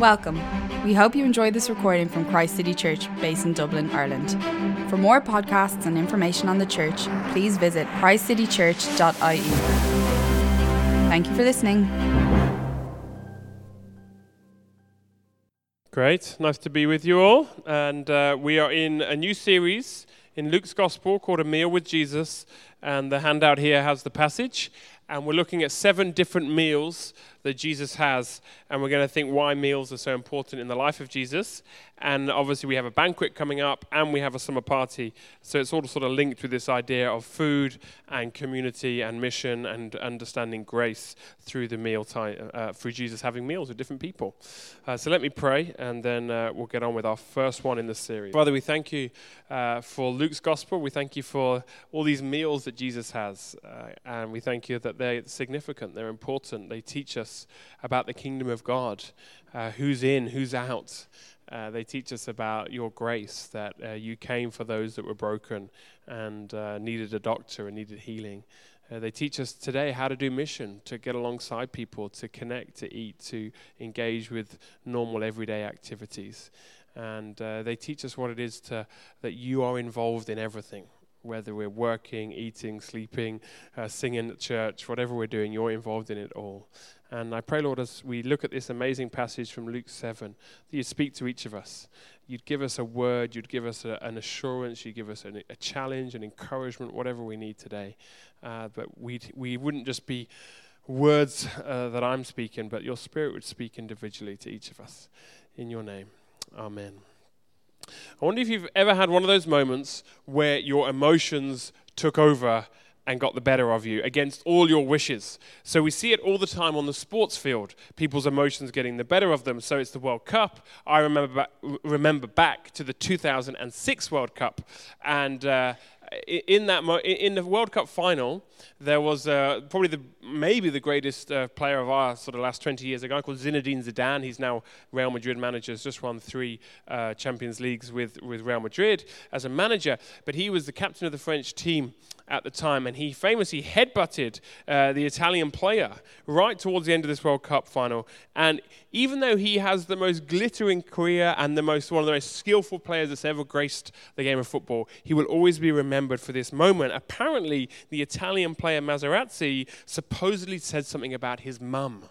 Welcome. We hope you enjoyed this recording from Christ City Church, based in Dublin, Ireland. For more podcasts and information on the church, please visit christcitychurch.ie. Thank you for listening. Great, nice to be with you all. And uh, we are in a new series in Luke's Gospel called A Meal with Jesus. And the handout here has the passage. And we're looking at seven different meals that Jesus has. And we're going to think why meals are so important in the life of Jesus. And obviously, we have a banquet coming up and we have a summer party. So it's all sort of linked with this idea of food and community and mission and understanding grace through the meal time, uh, through Jesus having meals with different people. Uh, so let me pray and then uh, we'll get on with our first one in the series. Father, we thank you uh, for Luke's gospel. We thank you for all these meals that Jesus has. Uh, and we thank you that they're significant, they're important, they teach us about the kingdom of God, uh, who's in, who's out. Uh, they teach us about your grace, that uh, you came for those that were broken and uh, needed a doctor and needed healing. Uh, they teach us today how to do mission, to get alongside people, to connect, to eat, to engage with normal everyday activities. And uh, they teach us what it is to, that you are involved in everything whether we're working, eating, sleeping, uh, singing at church, whatever we're doing, you're involved in it all. And I pray, Lord, as we look at this amazing passage from Luke 7, that you'd speak to each of us. You'd give us a word, you'd give us a, an assurance, you'd give us an, a challenge, an encouragement, whatever we need today. Uh, but we we wouldn't just be words uh, that I'm speaking, but your Spirit would speak individually to each of us. In your name, Amen. I wonder if you've ever had one of those moments where your emotions took over and got the better of you against all your wishes. So we see it all the time on the sports field, people's emotions getting the better of them. So it's the World Cup. I remember back, remember back to the 2006 World Cup, and uh, in that in the World Cup final, there was uh, probably the maybe the greatest uh, player of our sort of last 20 years, a guy called Zinedine Zidane. He's now Real Madrid manager. Has just won three uh, Champions Leagues with with Real Madrid as a manager. But he was the captain of the French team at the time, and he famously headbutted uh, the Italian player right towards the end of this World Cup final. And even though he has the most glittering career and the most one of the most skillful players that's ever graced the game of football, he will always be remembered for this moment. Apparently, the Italian player Materazzi supposedly said something about his mum.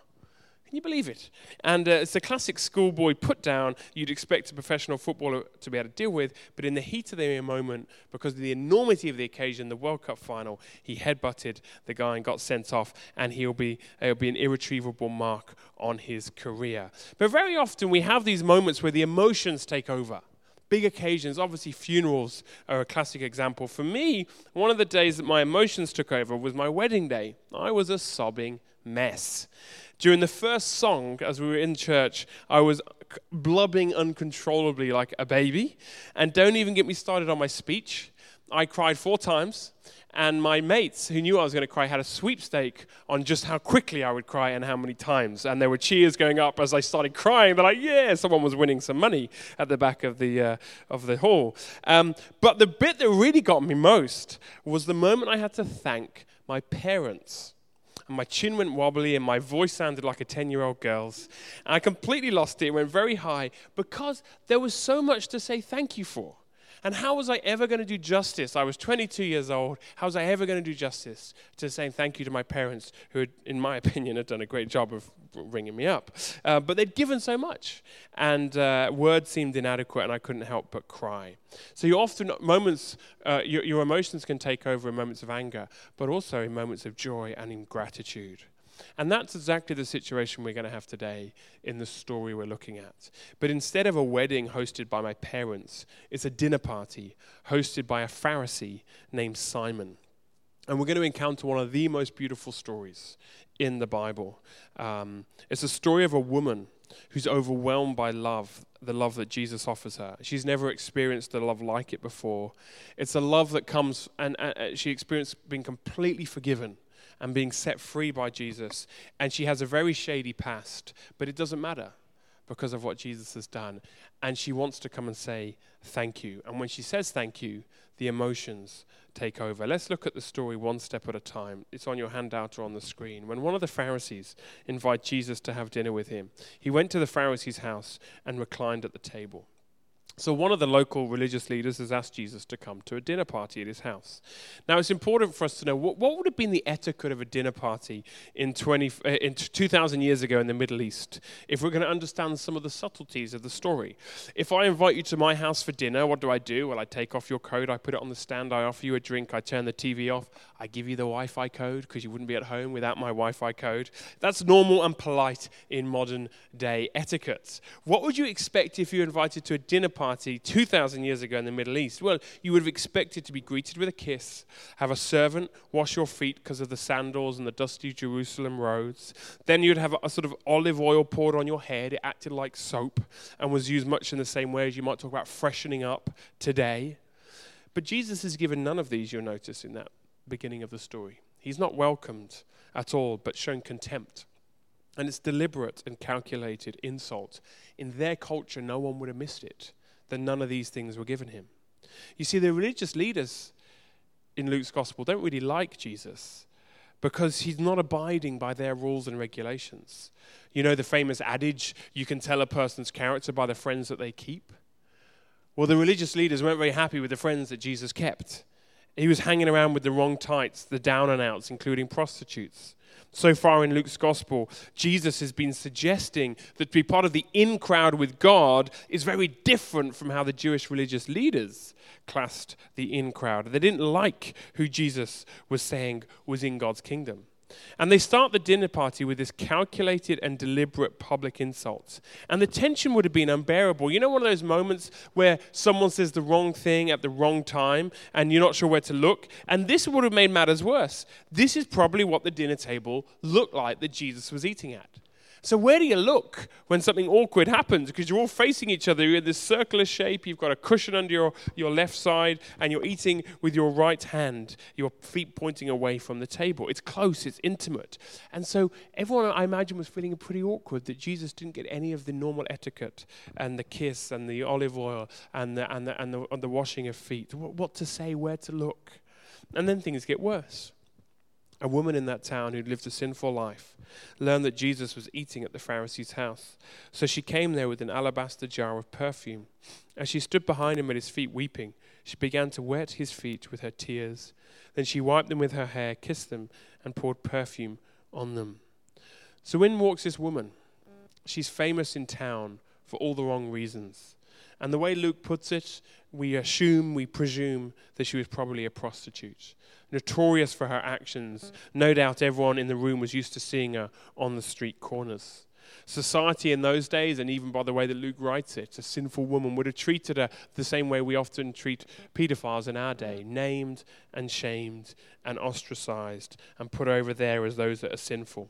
Can you believe it? And uh, it's a classic schoolboy put down you'd expect a professional footballer to be able to deal with, but in the heat of the moment, because of the enormity of the occasion, the World Cup final, he headbutted the guy and got sent off, and he'll be, it'll be an irretrievable mark on his career. But very often we have these moments where the emotions take over big occasions. Obviously, funerals are a classic example. For me, one of the days that my emotions took over was my wedding day. I was a sobbing mess. During the first song, as we were in church, I was blubbing uncontrollably like a baby. And don't even get me started on my speech. I cried four times. And my mates, who knew I was going to cry, had a sweepstake on just how quickly I would cry and how many times. And there were cheers going up as I started crying. They're like, "Yeah!" Someone was winning some money at the back of the uh, of the hall. Um, but the bit that really got me most was the moment I had to thank my parents and my chin went wobbly and my voice sounded like a 10 year old girl's. And I completely lost it. It went very high because there was so much to say thank you for. And how was I ever going to do justice? I was 22 years old. How was I ever going to do justice to saying thank you to my parents, who, had, in my opinion, had done a great job of ringing me up? Uh, but they'd given so much, and uh, words seemed inadequate, and I couldn't help but cry. So you often moments, uh, your, your emotions can take over in moments of anger, but also in moments of joy and in gratitude. And that's exactly the situation we're going to have today in the story we're looking at. But instead of a wedding hosted by my parents, it's a dinner party hosted by a Pharisee named Simon. And we're going to encounter one of the most beautiful stories in the Bible. Um, it's a story of a woman who's overwhelmed by love, the love that Jesus offers her. She's never experienced a love like it before. It's a love that comes, and uh, she experienced being completely forgiven and being set free by Jesus. And she has a very shady past, but it doesn't matter because of what Jesus has done. And she wants to come and say thank you. And when she says thank you, the emotions take over. Let's look at the story one step at a time. It's on your handout or on the screen. When one of the Pharisees invited Jesus to have dinner with him, he went to the Pharisee's house and reclined at the table. So, one of the local religious leaders has asked Jesus to come to a dinner party at his house. Now, it's important for us to know what, what would have been the etiquette of a dinner party in, 20, uh, in 2,000 years ago in the Middle East, if we're going to understand some of the subtleties of the story. If I invite you to my house for dinner, what do I do? Well, I take off your coat, I put it on the stand, I offer you a drink, I turn the TV off, I give you the Wi Fi code because you wouldn't be at home without my Wi Fi code. That's normal and polite in modern day etiquette. What would you expect if you were invited to a dinner party? Party 2,000 years ago in the Middle East? Well, you would have expected to be greeted with a kiss, have a servant wash your feet because of the sandals and the dusty Jerusalem roads. Then you'd have a, sort of olive oil poured on your head. It acted like soap and was used much in the same way as you might talk about freshening up today. But Jesus has given none of these, you'll notice, in that beginning of the story. He's not welcomed at all, but shown contempt. And it's deliberate and calculated insult. In their culture, no one would have missed it then none of these things were given him. You see, the religious leaders in Luke's gospel don't really like Jesus because he's not abiding by their rules and regulations. You know the famous adage, you can tell a person's character by the friends that they keep? Well, the religious leaders weren't very happy with the friends that Jesus kept. He was hanging around with the wrong types, the down and outs, including prostitutes. So far in Luke's gospel, Jesus has been suggesting that to be part of the in crowd with God is very different from how the Jewish religious leaders classed the in crowd. They didn't like who Jesus was saying was in God's kingdom. And they start the dinner party with this calculated and deliberate public insult. And the tension would have been unbearable. You know, one of those moments where someone says the wrong thing at the wrong time and you're not sure where to look? And this would have made matters worse. This is probably what the dinner table looked like that Jesus was eating at. So, where do you look when something awkward happens? Because you're all facing each other. You're in this circular shape. You've got a cushion under your, your left side, and you're eating with your right hand, your feet pointing away from the table. It's close, it's intimate. And so, everyone, I imagine, was feeling pretty awkward that Jesus didn't get any of the normal etiquette and the kiss and the olive oil and the, and the, and the, and the washing of feet. What, what to say, where to look. And then things get worse. A woman in that town who'd lived a sinful life learned that Jesus was eating at the Pharisee's house. So she came there with an alabaster jar of perfume. As she stood behind him at his feet weeping, she began to wet his feet with her tears. Then she wiped them with her hair, kissed them, and poured perfume on them. So in walks this woman. She's famous in town for all the wrong reasons. And the way Luke puts it, we assume, we presume that she was probably a prostitute notorious for her actions. No doubt everyone in the room was used to seeing her on the street corners. Society in those days, and even by the way that Luke writes it, a sinful woman would have treated her the same way we often treat pedophiles in our day named and shamed and ostracized and put over there as those that are sinful.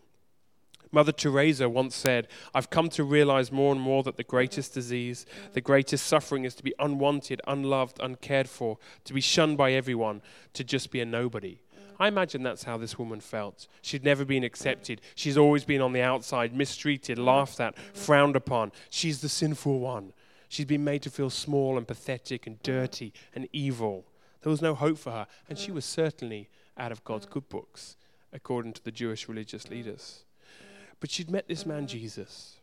Mother Teresa once said, I've come to realize more and more that the greatest disease, the greatest suffering is to be unwanted, unloved, uncared for, to be shunned by everyone, to just be a nobody. I imagine that's how this woman felt. She'd never been accepted. She's always been on the outside, mistreated, laughed at, frowned upon. She's the sinful one. She's been made to feel small and pathetic and dirty and evil. There was no hope for her, and she was certainly out of God's good books, according to the Jewish religious leaders. But she'd met this man, Jesus.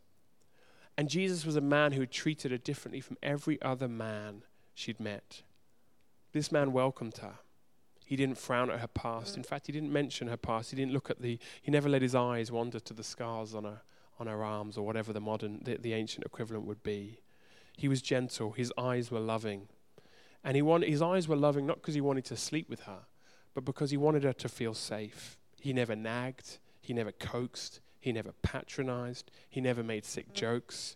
And Jesus was a man who treated her differently from every other man she'd met. This man welcomed her. He didn't frown at her past. In fact, he didn't mention her past. He didn't look at the, he never let his eyes wander to the scars on her, on her arms or whatever the modern, the, the ancient equivalent would be. He was gentle. His eyes were loving. And he wanted, his eyes were loving not because he wanted to sleep with her, but because he wanted her to feel safe. He never nagged. He never coaxed. He never patronized. He never made sick jokes.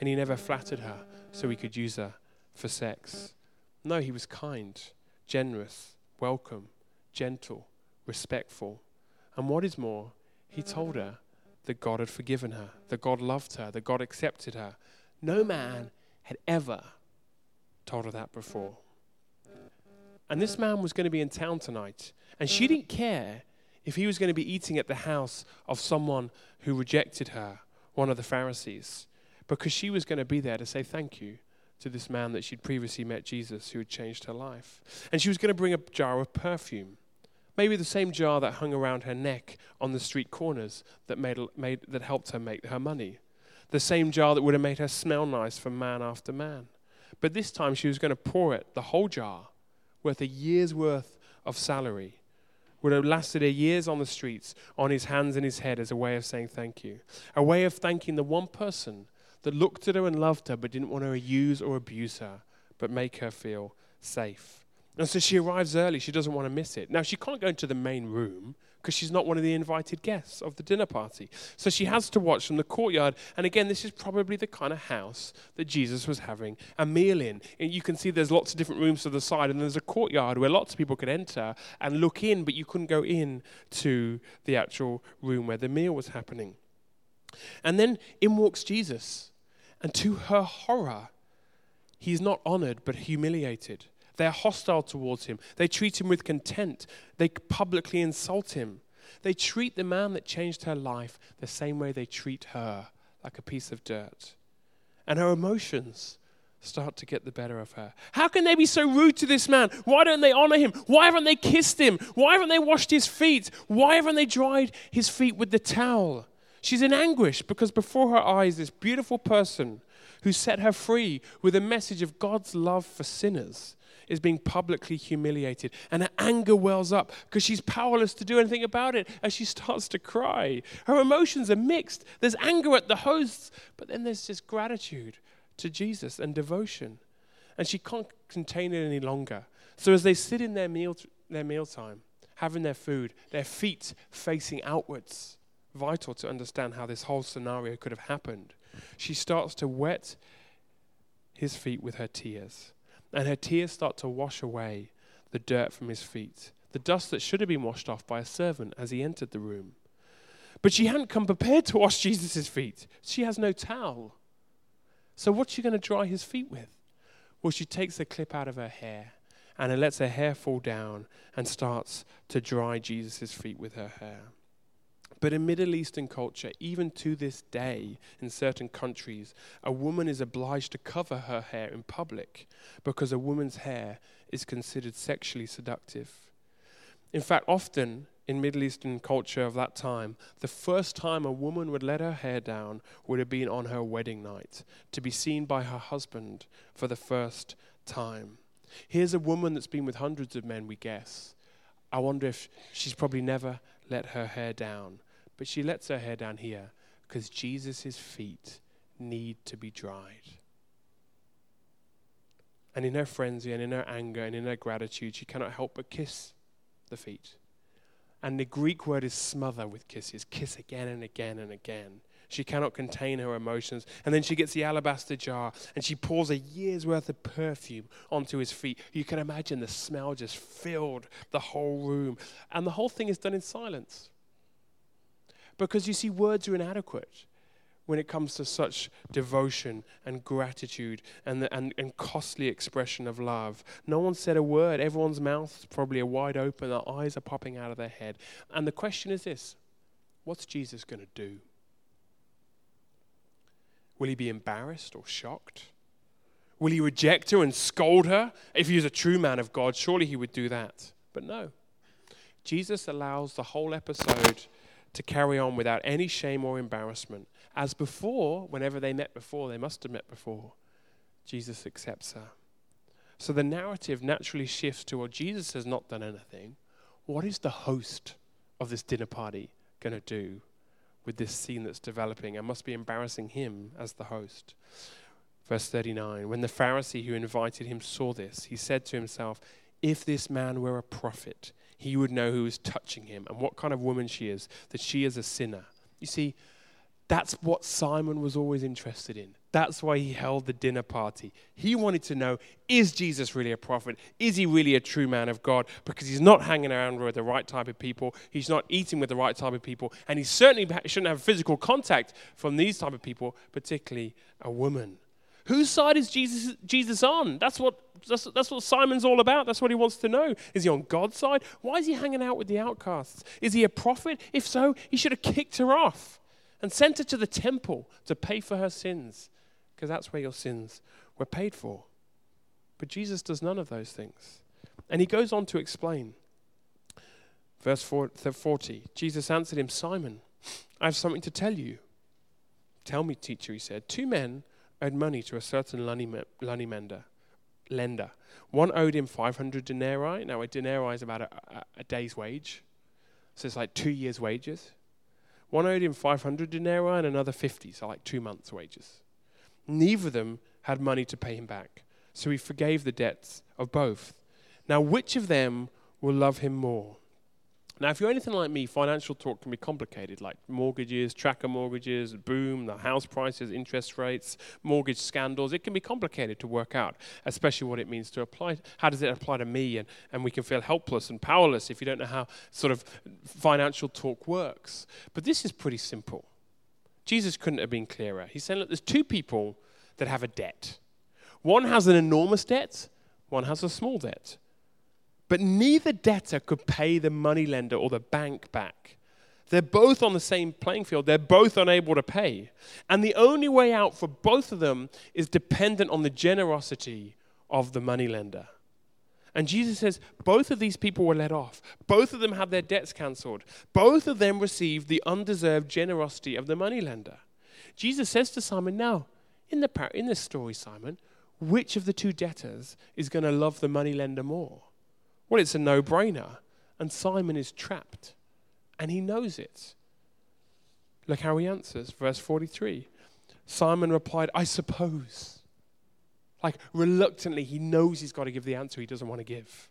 And he never flattered her so he could use her for sex. No, he was kind, generous, welcome, gentle, respectful. And what is more, he told her that God had forgiven her, that God loved her, that God accepted her. No man had ever told her that before. And this man was going to be in town tonight, and she didn't care if he was going to be eating at the house of someone who rejected her, one of the Pharisees. because she was going to be there to say thank you to this man that she'd previously met, Jesus, who had changed her life. And she was going to bring a jar of perfume. Maybe the same jar that hung around her neck on the street corners that, made, made, that helped her make her money. The same jar that would have made her smell nice for man after man. But this time she was going to pour it, the whole jar, worth a year's worth of salary, would have lasted a years on the streets, on his hands and his head as a way of saying thank you. A way of thanking the one person that looked at her and loved her but didn't want to use or abuse her, but make her feel safe. And so she arrives early. She doesn't want to miss it. Now, she can't go into the main room because she's not one of the invited guests of the dinner party. So she has to watch from the courtyard. And again, this is probably the kind of house that Jesus was having a meal in. And you can see there's lots of different rooms to the side, and there's a courtyard where lots of people could enter and look in, but you couldn't go in to the actual room where the meal was happening. And then in walks Jesus. And to her horror, he's not honored but humiliated. They're hostile towards him. They treat him with contempt. They publicly insult him. They treat the man that changed her life the same way they treat her, like a piece of dirt. And her emotions start to get the better of her. How can they be so rude to this man? Why don't they honor him? Why haven't they kissed him? Why haven't they washed his feet? Why haven't they dried his feet with the towel? She's in anguish because before her eyes, this beautiful person who set her free with a message of God's love for sinners is being publicly humiliated. And her anger wells up because she's powerless to do anything about it as she starts to cry. Her emotions are mixed. There's anger at the hosts, but then there's just gratitude to Jesus and devotion. And she can't contain it any longer. So as they sit in their meal their mealtime, having their food, their feet facing outwards, vital to understand how this whole scenario could have happened. She starts to wet his feet with her tears and her tears start to wash away the dirt from his feet, the dust that should have been washed off by a servant as he entered the room. But she hadn't come prepared to wash Jesus' feet. She has no towel. So, what's she going to dry his feet with? Well, she takes a clip out of her hair and it lets her hair fall down and starts to dry Jesus' feet with her hair. But in Middle Eastern culture, even to this day, in certain countries, a woman is obliged to cover her hair in public because a woman's hair is considered sexually seductive. In fact, often in Middle Eastern culture of that time, the first time a woman would let her hair down would have been on her wedding night, to be seen by her husband for the first time. Here's a woman that's been with hundreds of men, we guess. I wonder if she's probably never let her hair down but she lets her hair down here because Jesus' feet need to be dried. And in her frenzy and in her anger and in her gratitude, she cannot help but kiss the feet. And the Greek word is smother with kisses, kiss again and again and again. She cannot contain her emotions. And then she gets the alabaster jar and she pours a year's worth of perfume onto his feet. You can imagine the smell just filled the whole room. And the whole thing is done in silence. Because you see, words are inadequate when it comes to such devotion and gratitude and, the, and, and costly expression of love. No one said a word. Everyone's mouth probably are wide open. Their eyes are popping out of their head. And the question is this what's Jesus going to do? Will he be embarrassed or shocked? Will he reject her and scold her? If he was a true man of God, surely he would do that. But no. Jesus allows the whole episode to carry on without any shame or embarrassment. As before, whenever they met before, they must have met before, Jesus accepts her. So the narrative naturally shifts to well, Jesus has not done anything. What is the host of this dinner party going to do with this scene that's developing and must be embarrassing him as the host? Verse 39 When the Pharisee who invited him saw this, he said to himself, If this man were a prophet, he would know who is touching him and what kind of woman she is, that she is a sinner. You see, that's what Simon was always interested in. That's why he held the dinner party. He wanted to know is Jesus really a prophet? Is he really a true man of God? Because he's not hanging around with the right type of people. He's not eating with the right type of people. And he certainly shouldn't have physical contact from these type of people, particularly a woman. Whose side is Jesus, Jesus on? That's what, that's, that's what Simon's all about. That's what he wants to know. Is he on God's side? Why is he hanging out with the outcasts? Is he a prophet? If so, he should have kicked her off and sent her to the temple to pay for her sins because that's where your sins were paid for. But Jesus does none of those things. And he goes on to explain. Verse 40 Jesus answered him, Simon, I have something to tell you. Tell me, teacher, he said. Two men owed money to a certain money mender, lender. One owed him 500 denarii. Now, a denarii is about a, a, a day's wage. So it's like two years' wages. One owed him 500 denarii and another 50, so like two months' wages. Neither of them had money to pay him back, so he forgave the debts of both. Now, which of them will love him more? Now, if you're anything like me, financial talk can be complicated, like mortgages, tracker mortgages, boom, the house prices, interest rates, mortgage scandals. It can be complicated to work out, especially what it means to apply. How does it apply to me? And, and we can feel helpless and powerless if you don't know how sort of financial talk works. But this is pretty simple. Jesus couldn't have been clearer. He's saying, look, there's two people that have a debt. One has an enormous debt, one has a small debt. But neither debtor could pay the moneylender or the bank back. They're both on the same playing field. They're both unable to pay. And the only way out for both of them is dependent on the generosity of the moneylender. And Jesus says both of these people were let off. Both of them had their debts cancelled. Both of them received the undeserved generosity of the moneylender. Jesus says to Simon, Now, in, the, par- in this story, Simon, which of the two debtors is going to love the moneylender more? Well, it's a no brainer. And Simon is trapped, and he knows it. Look how he answers, verse 43. Simon replied, I suppose. Like reluctantly, he knows he's got to give the answer he doesn't want to give.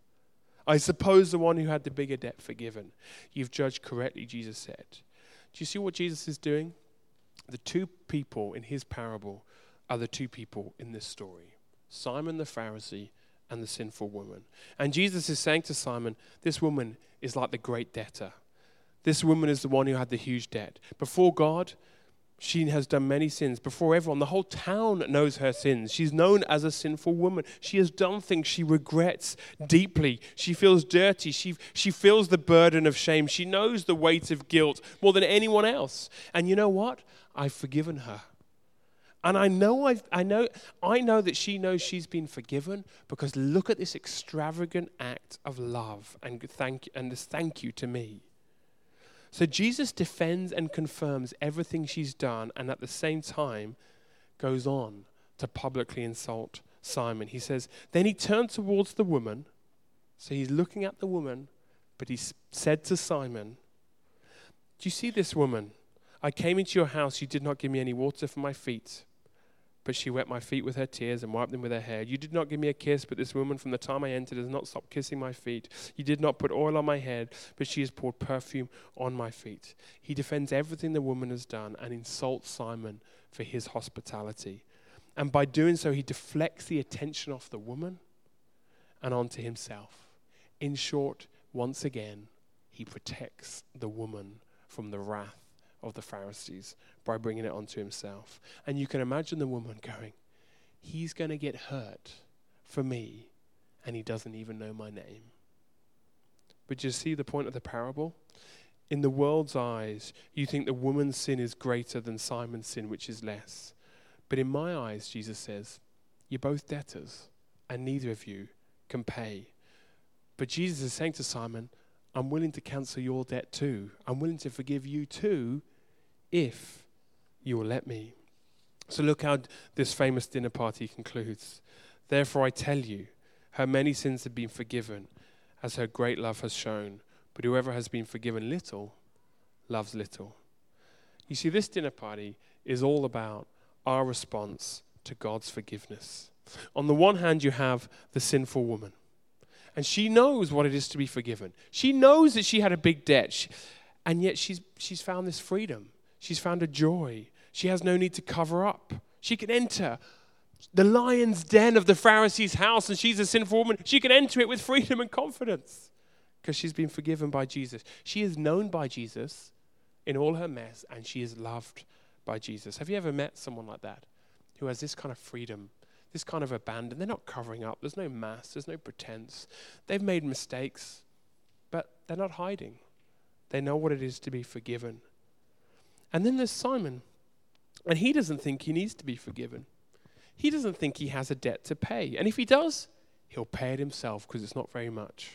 I suppose the one who had the bigger debt forgiven. You've judged correctly, Jesus said. Do you see what Jesus is doing? The two people in his parable are the two people in this story Simon the Pharisee and the sinful woman. And Jesus is saying to Simon, This woman is like the great debtor. This woman is the one who had the huge debt. Before God, she has done many sins. Before everyone, the whole town knows her sins. She's known as a sinful woman. She has done things she regrets deeply. She feels dirty. She, she feels the burden of shame. She knows the weight of guilt more than anyone else. And you know what? I've forgiven her. And I know, I've, I know, I know that she knows she's been forgiven because look at this extravagant act of love and thank and this thank you to me. So Jesus defends and confirms everything she's done, and at the same time goes on to publicly insult Simon. He says, then he turned towards the woman. So he's looking at the woman, but he said to Simon, Do you see this woman? I came into your house, you did not give me any water for my feet but she wet my feet with her tears and wiped them with her hair. You did not give me a kiss, but this woman from the time I entered has not stopped kissing my feet. You did not put oil on my head, but she has poured perfume on my feet. He defends everything the woman has done and insults Simon for his hospitality. And by doing so, he deflects the attention off the woman and onto himself. In short, once again, he protects the woman from the wrath of the Pharisees by bringing it onto himself. And you can imagine the woman going, He's going to get hurt for me, and he doesn't even know my name. But you see the point of the parable? In the world's eyes, you think the woman's sin is greater than Simon's sin, which is less. But in my eyes, Jesus says, You're both debtors, and neither of you can pay. But Jesus is saying to Simon, I'm willing to cancel your debt too. I'm willing to forgive you too if you will let me. So look how this famous dinner party concludes. Therefore, I tell you, her many sins have been forgiven, as her great love has shown. But whoever has been forgiven little loves little. You see, this dinner party is all about our response to God's forgiveness. On the one hand, you have the sinful woman, and she knows what it is to be forgiven. She knows that she had a big debt, and yet she's, she's found this freedom. She's found a joy. She has no need to cover up. She can enter the lion's den of the Pharisee's house, and she's a sinful woman. She can enter it with freedom and confidence because she's been forgiven by Jesus. She is known by Jesus in all her mess, and she is loved by Jesus. Have you ever met someone like that who has this kind of freedom, this kind of abandon? They're not covering up, there's no mask, there's no pretense. They've made mistakes, but they're not hiding. They know what it is to be forgiven and then there's Simon. And he doesn't think he needs to be forgiven. he doesn't think he has a debt to pay. And if he does, he'll pay it himself because it's not very much.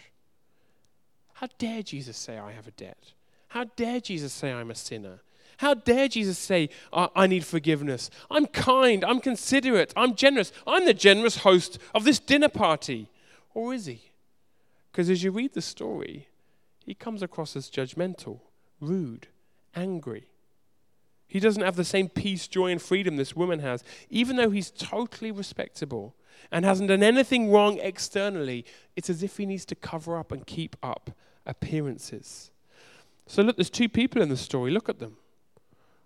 How dare Jesus say, I have a debt? How dare Jesus say, I'm a sinner? How dare Jesus say, I, I need forgiveness? I'm kind, I'm considerate, I'm generous. I'm the generous host of this dinner party. Or is he? Because as you read the story, he comes across as judgmental, rude, angry. He doesn't have the same peace, joy, and freedom this woman has, even though he's totally respectable and hasn't done anything wrong externally. It's as if he needs to cover up and keep up appearances. So, look, there's two people in the story. Look at them.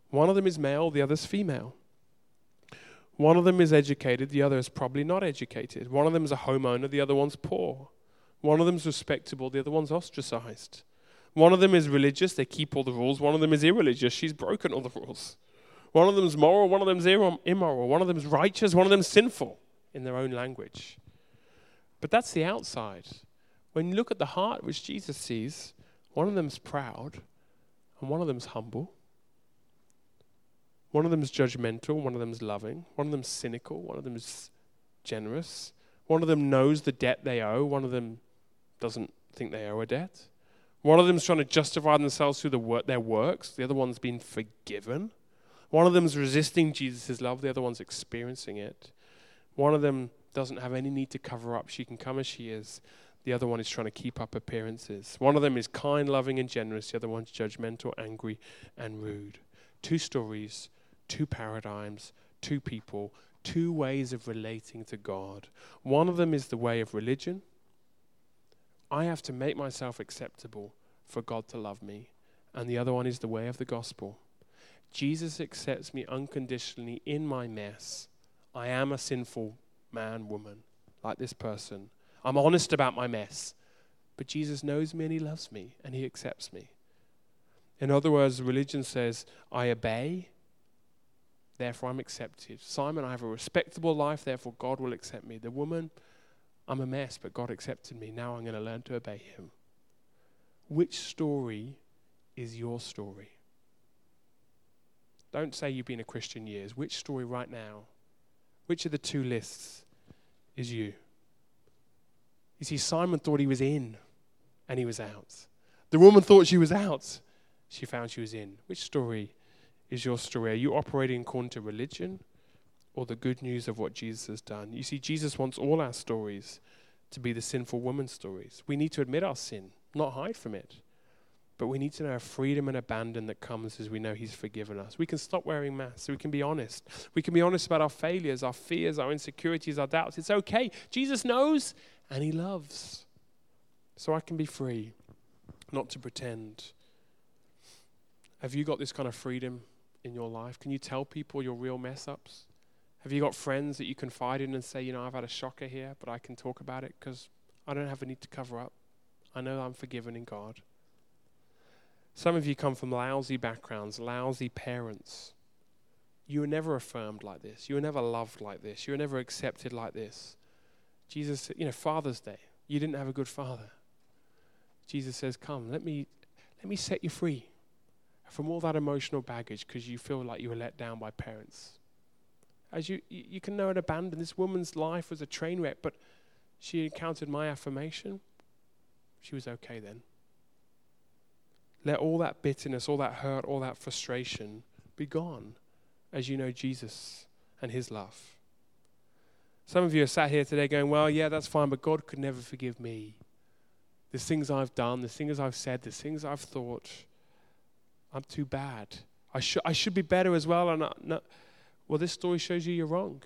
One of them is male, the other's female. One of them is educated, the other is probably not educated. One of them is a homeowner, the other one's poor. One of them's respectable, the other one's ostracized. One of them is religious, they keep all the rules. One of them is irreligious, she's broken all the rules. One of them's moral, one of them's immoral. One of them's righteous, one of them's sinful in their own language. But that's the outside. When you look at the heart, which Jesus sees, one of them's proud and one of them's humble. One of them's judgmental, one of them's loving, one of them's cynical, one of them's generous. One of them knows the debt they owe, one of them doesn't think they owe a debt. One of them's trying to justify themselves through the wor- their works, the other one's been forgiven. One of them's resisting Jesus' love, the other one's experiencing it. One of them doesn't have any need to cover up. She can come as she is. The other one is trying to keep up appearances. One of them is kind, loving, and generous. The other one's judgmental, angry, and rude. Two stories, two paradigms, two people, two ways of relating to God. One of them is the way of religion. I have to make myself acceptable for God to love me. And the other one is the way of the gospel. Jesus accepts me unconditionally in my mess. I am a sinful man, woman, like this person. I'm honest about my mess. But Jesus knows me and he loves me and he accepts me. In other words, religion says, I obey, therefore I'm accepted. Simon, I have a respectable life, therefore God will accept me. The woman, I'm a mess, but God accepted me. Now I'm going to learn to obey him. Which story is your story? Don't say you've been a Christian years. Which story right now? Which of the two lists is you? You see, Simon thought he was in and he was out. The woman thought she was out. She found she was in. Which story is your story? Are you operating according to religion or the good news of what Jesus has done? You see, Jesus wants all our stories to be the sinful woman's stories. We need to admit our sin, not hide from it. But we need to know our freedom and abandon that comes as we know He's forgiven us. We can stop wearing masks. We can be honest. We can be honest about our failures, our fears, our insecurities, our doubts. It's okay. Jesus knows and He loves. So I can be free, not to pretend. Have you got this kind of freedom in your life? Can you tell people your real mess ups? Have you got friends that you confide in and say, you know, I've had a shocker here, but I can talk about it because I don't have a need to cover up? I know I'm forgiven in God. Some of you come from lousy backgrounds, lousy parents. You were never affirmed like this. You were never loved like this. You were never accepted like this. Jesus, you know, Father's Day, you didn't have a good father. Jesus says, Come, let me, let me set you free from all that emotional baggage because you feel like you were let down by parents. As you, you can know and abandon, this woman's life was a train wreck, but she encountered my affirmation. She was okay then. Let all that bitterness, all that hurt, all that frustration be gone as you know Jesus and his love. Some of you are sat here today going, Well, yeah, that's fine, but God could never forgive me. There's things I've done, there's things I've said, there's things I've thought. I'm too bad. I, should I should be better as well. And no. Well, this story shows you you're wrong.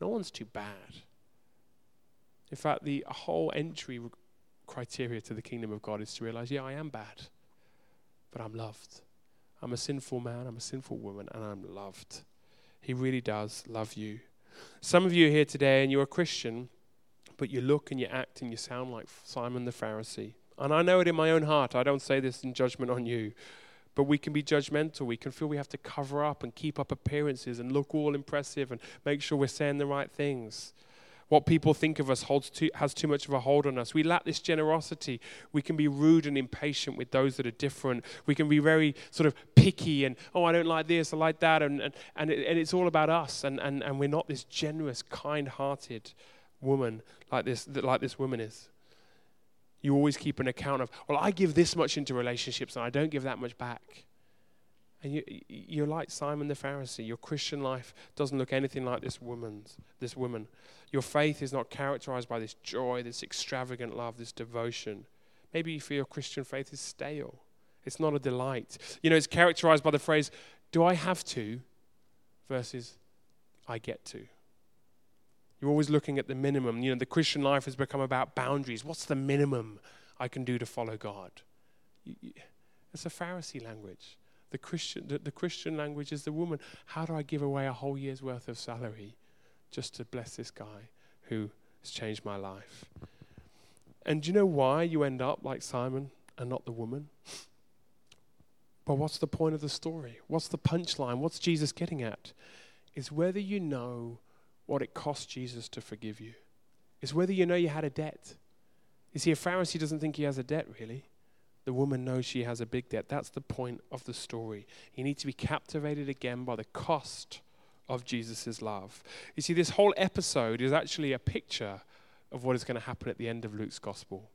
No one's too bad. In fact, the whole entry criteria to the kingdom of God is to realize, yeah, I am bad, but I'm loved. I'm a sinful man, I'm a sinful woman, and I'm loved. He really does love you. Some of you are here today and you're a Christian, but you look and you act and you sound like Simon the Pharisee. And I know it in my own heart. I don't say this in judgment on you. But we can be judgmental. We can feel we have to cover up and keep up appearances and look all impressive and make sure we're saying the right things. What people think of us holds too, has too much of a hold on us. We lack this generosity. We can be rude and impatient with those that are different. We can be very sort of picky and, oh, I don't like this, I like that. And, and, and, it, and it's all about us. And, and, and we're not this generous, kind hearted woman like this, like this woman is. You always keep an account of, well, I give this much into relationships and I don't give that much back. And you, you're like Simon the Pharisee. Your Christian life doesn't look anything like this woman's. This woman. Your faith is not characterized by this joy, this extravagant love, this devotion. Maybe you feel your Christian faith is stale. It's not a delight. You know, it's characterized by the phrase, "Do I have to?" versus "I get to." You're always looking at the minimum. You know, the Christian life has become about boundaries. What's the minimum I can do to follow God? It's a Pharisee language. The Christian, the, the Christian language is the woman. How do I give away a whole year's worth of salary just to bless this guy who has changed my life? And do you know why you end up like Simon and not the woman? But what's the point of the story? What's the punchline? What's Jesus getting at? Is whether you know what it cost Jesus to forgive you. Is whether you know you had a debt. You see, a Pharisee doesn't think he has a debt, really. The woman knows she has a big debt. That's the point of the story. You need to be captivated again by the cost of Jesus' love. You see, this whole episode is actually a picture of what is going to happen at the end of Luke's gospel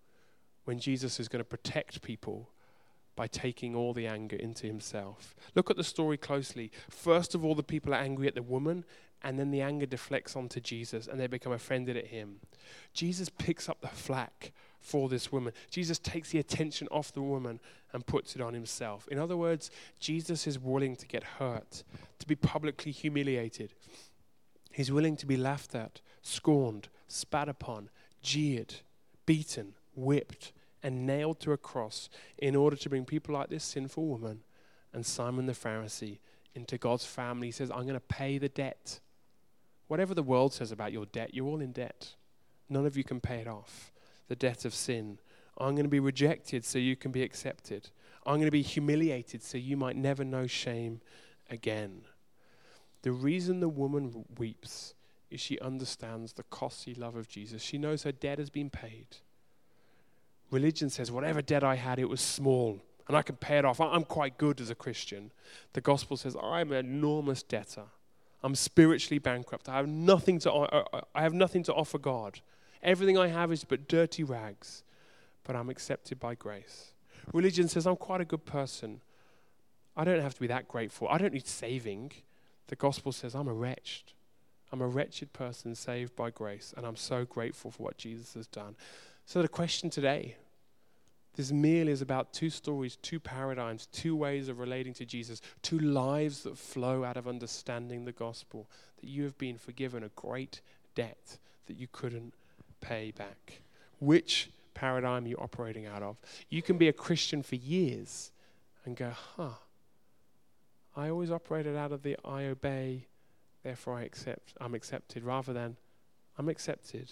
when Jesus is going to protect people by taking all the anger into himself. Look at the story closely. First of all, the people are angry at the woman, and then the anger deflects onto Jesus, and they become offended at him. Jesus picks up the flack for this woman. Jesus takes the attention off the woman and puts it on himself. In other words, Jesus is willing to get hurt, to be publicly humiliated. He's willing to be laughed at, scorned, spat upon, jeered, beaten, whipped, and nailed to a cross in order to bring people like this sinful woman and Simon the Pharisee into God's family. He says, I'm going to pay the debt. Whatever the world says about your debt, you're all in debt. None of you can pay it off the debt of sin. I'm going to be rejected so you can be accepted. I'm going to be humiliated so you might never know shame again. The reason the woman weeps is she understands the costly love of Jesus. She knows her debt has been paid. Religion says, whatever debt I had, it was small and I can pay it off. I'm quite good as a Christian. The gospel says, I'm an enormous debtor. I'm spiritually bankrupt. I have nothing to, I have nothing to offer God. Everything I have is but dirty rags, but I'm accepted by grace. Religion says I'm quite a good person. I don't have to be that grateful. I don't need saving. The gospel says I'm a wretched. I'm a wretched person saved by grace, and I'm so grateful for what Jesus has done. So, the question today this meal is about two stories, two paradigms, two ways of relating to Jesus, two lives that flow out of understanding the gospel. That you have been forgiven a great debt that you couldn't pay back? Which paradigm are you operating out of? You can be a Christian for years and go, huh, I always operated out of the I obey, therefore I accept, I'm accepted, rather than I'm accepted,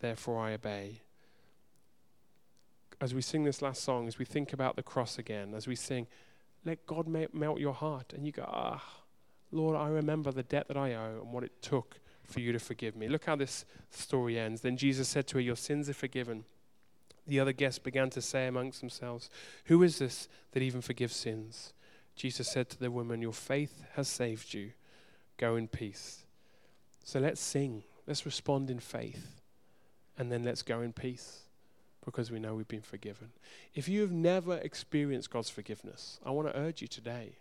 therefore I obey. As we sing this last song, as we think about the cross again, as we sing, let God melt your heart, and you go, ah, Lord, I remember the debt that I owe and what it took for you to forgive me. Look how this story ends. Then Jesus said to her, Your sins are forgiven. The other guests began to say amongst themselves, Who is this that even forgives sins? Jesus said to the woman, Your faith has saved you. Go in peace. So let's sing. Let's respond in faith. And then let's go in peace because we know we've been forgiven. If you have never experienced God's forgiveness, I want to urge you today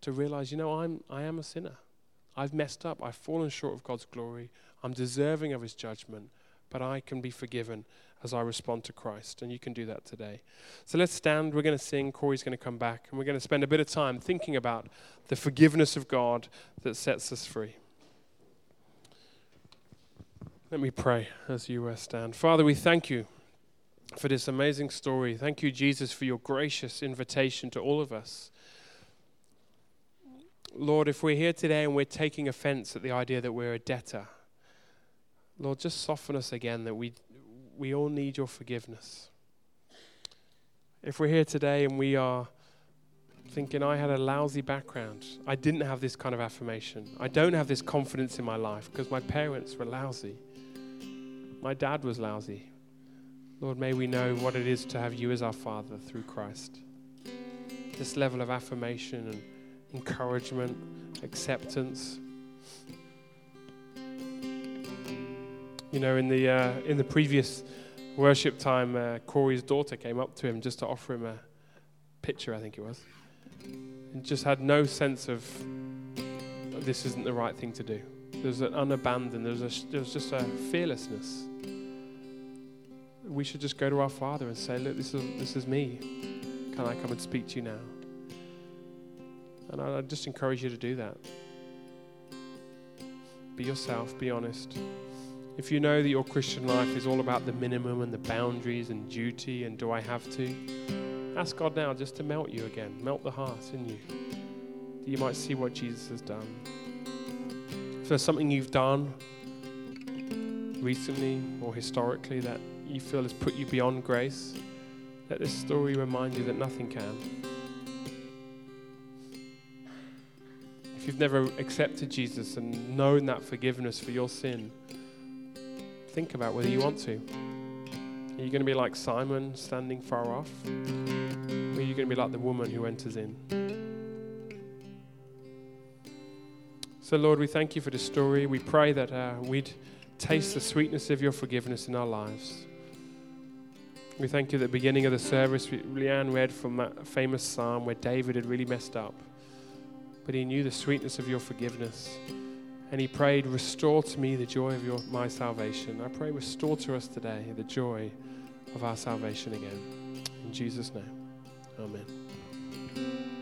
to realize, you know, I'm, I am a sinner. I've messed up. I've fallen short of God's glory. I'm deserving of His judgment, but I can be forgiven as I respond to Christ. And you can do that today. So let's stand. We're going to sing. Corey's going to come back. And we're going to spend a bit of time thinking about the forgiveness of God that sets us free. Let me pray as you uh, stand. Father, we thank you for this amazing story. Thank you, Jesus, for your gracious invitation to all of us Lord, if we're here today and we're taking offense at the idea that we're a debtor, Lord, just soften us again that we, we all need your forgiveness. If we're here today and we are thinking, I had a lousy background, I didn't have this kind of affirmation, I don't have this confidence in my life because my parents were lousy. My dad was lousy. Lord, may we know what it is to have you as our Father through Christ. This level of affirmation and encouragement, acceptance. You know, in the, uh, in the previous worship time, uh, Corey's daughter came up to him just to offer him a picture, I think it was, and just had no sense of this isn't the right thing to do. There's an unabandoned, there's, a, there's just a fearlessness. We should just go to our Father and say, Look, this is, this is me. Can I come and speak to you now? And I, just encourage you to do that. Be yourself, be honest. If you know that your Christian life is all about the minimum and the boundaries and duty and do I have to, ask God now just to melt you again, melt the heart in you, that you might see what Jesus has done. If there's something you've done recently or historically that you feel has put you beyond grace, let this story remind you that nothing can. If you've never accepted Jesus and known that forgiveness for your sin, think about whether you want to. Are you going to be like Simon standing far off? Or are you going to be like the woman who enters in? So, Lord, we thank you for this story. We pray that uh, we'd taste the sweetness of your forgiveness in our lives. We thank you at the beginning of the service, Leanne read from that famous psalm where David had really messed up, but he knew the sweetness of your forgiveness. And he prayed, Restore to me the joy of your, my salvation. I pray, restore to us today the joy of our salvation again. In Jesus' name, amen.